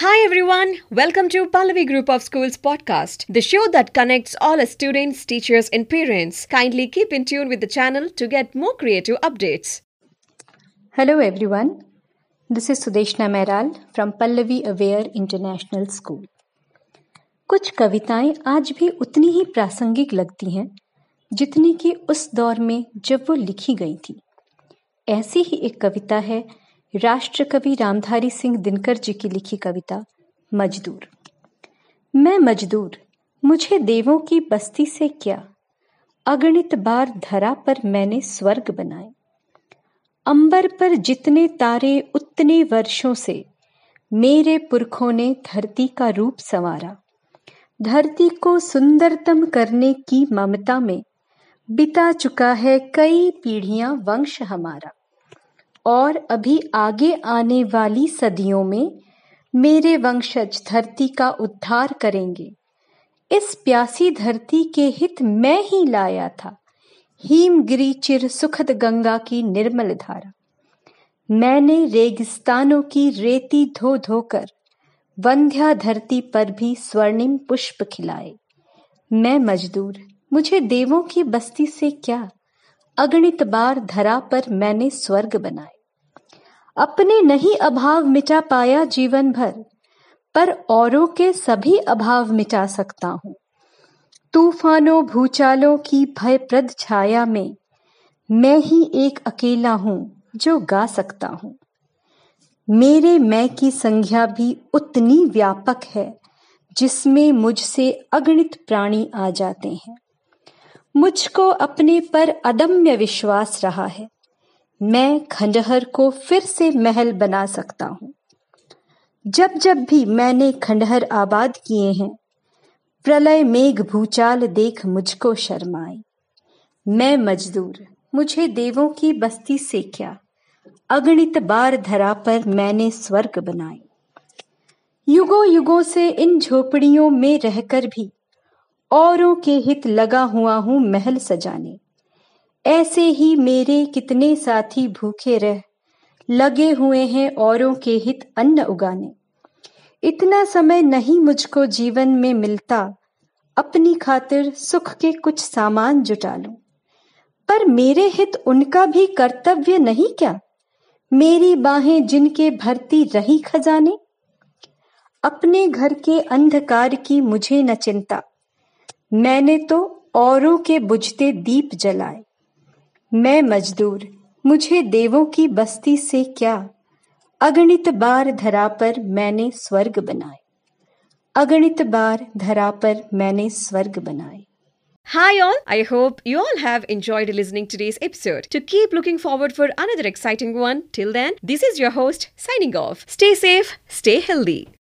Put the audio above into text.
Hi everyone, welcome to Pallavi Group of Schools podcast, the show that connects all students, teachers, and parents. Kindly keep in tune with the channel to get more creative updates. Hello everyone, this is Sudeshna Mehral from Pallavi Aware International School. कुछ कविताएँ आज भी उतनी ही प्रासंगिक लगती हैं जितनी कि उस दौर में जब वो लिखी गई थी ऐसी ही एक कविता है राष्ट्र कवि रामधारी सिंह दिनकर जी की लिखी कविता, मजदूर। मैं मजदूर, मुझे देवों की बस्ती से क्या? अगणित बार धरा पर मैंने स्वर्ग बनाए। अंबर पर जितने तारे, उतने वर्षों से मेरे पुरखों ने धरती का रूप संवारा। धरती को सुंदरतम करने की ममता में बिता चुका है कई पीढ़ियाँ वंश हमारा। और अभी आगे आने वाली सदियों में मेरे वंशज धरती का उद्धार करेंगे। इस प्यासी धरती के हित मैं ही लाया था। हिमगिरी चिर सुखद गंगा की निर्मल धारा। मैंने रेगिस्तानों की रेती धो धोकर वंध्या धरती पर भी स्वर्णिम पुष्प खिलाए। मैं मजदूर, मुझे देवों की बस्ती से क्या? अगणित बार धरा पर मैंने स्वर्ग बनाए। अपने नहीं अभाव मिटा पाया जीवन भर पर औरों के सभी अभाव मिटा सकता हूँ। तूफानों, भूचालों की भयप्रद छाया में मैं ही एक अकेला हूँ जो गा सकता हूँ। मेरे मैं की संज्ञा भी उतनी व्यापक है, जिसमें मुझसे अगणित प्राणी आ जाते हैं। मुझको अपने पर अदम्य विश्वास रहा है। मैं खंडहर को फिर से महल बना सकता हूँ। जब जब भी मैंने खंडहर आबाद किए हैं, प्रलय मेघ भूचाल देख मुझको शर्माए। मैं मजदूर, मुझे देवों की बस्ती से क्या? अगणित बार धरा पर मैंने स्वर्ग बनाए। युगों युगों से इन झोपड़ियों में रहकर भी औरों के हित लगा हुआ हूँ महल सजाने। ऐसे ही मेरे कितने साथी भूखे रह, लगे हुए हैं औरों के हित अन्न उगाने। इतना समय नहीं मुझको जीवन में मिलता, अपनी खातिर सुख के कुछ सामान जुटा लूँ। पर मेरे हित उनका भी कर्तव्य नहीं क्या? मेरी बाहें जिनके भरती रही खजाने? अपने घर के अंधकार की मुझे न चिंता। मैंने तो औरों के बुझते दीप जलाए। मैं मजदूर मुझे देवों की बस्ती से क्या अगणित बार धरा पर मैंने स्वर्ग बनाए अगणित बार धरा पर मैंने स्वर्ग बनाए Hi all, I hope you all have enjoyed listening today's episode. To keep looking forward for another exciting one, till then, this is your host signing off. Stay safe, stay healthy.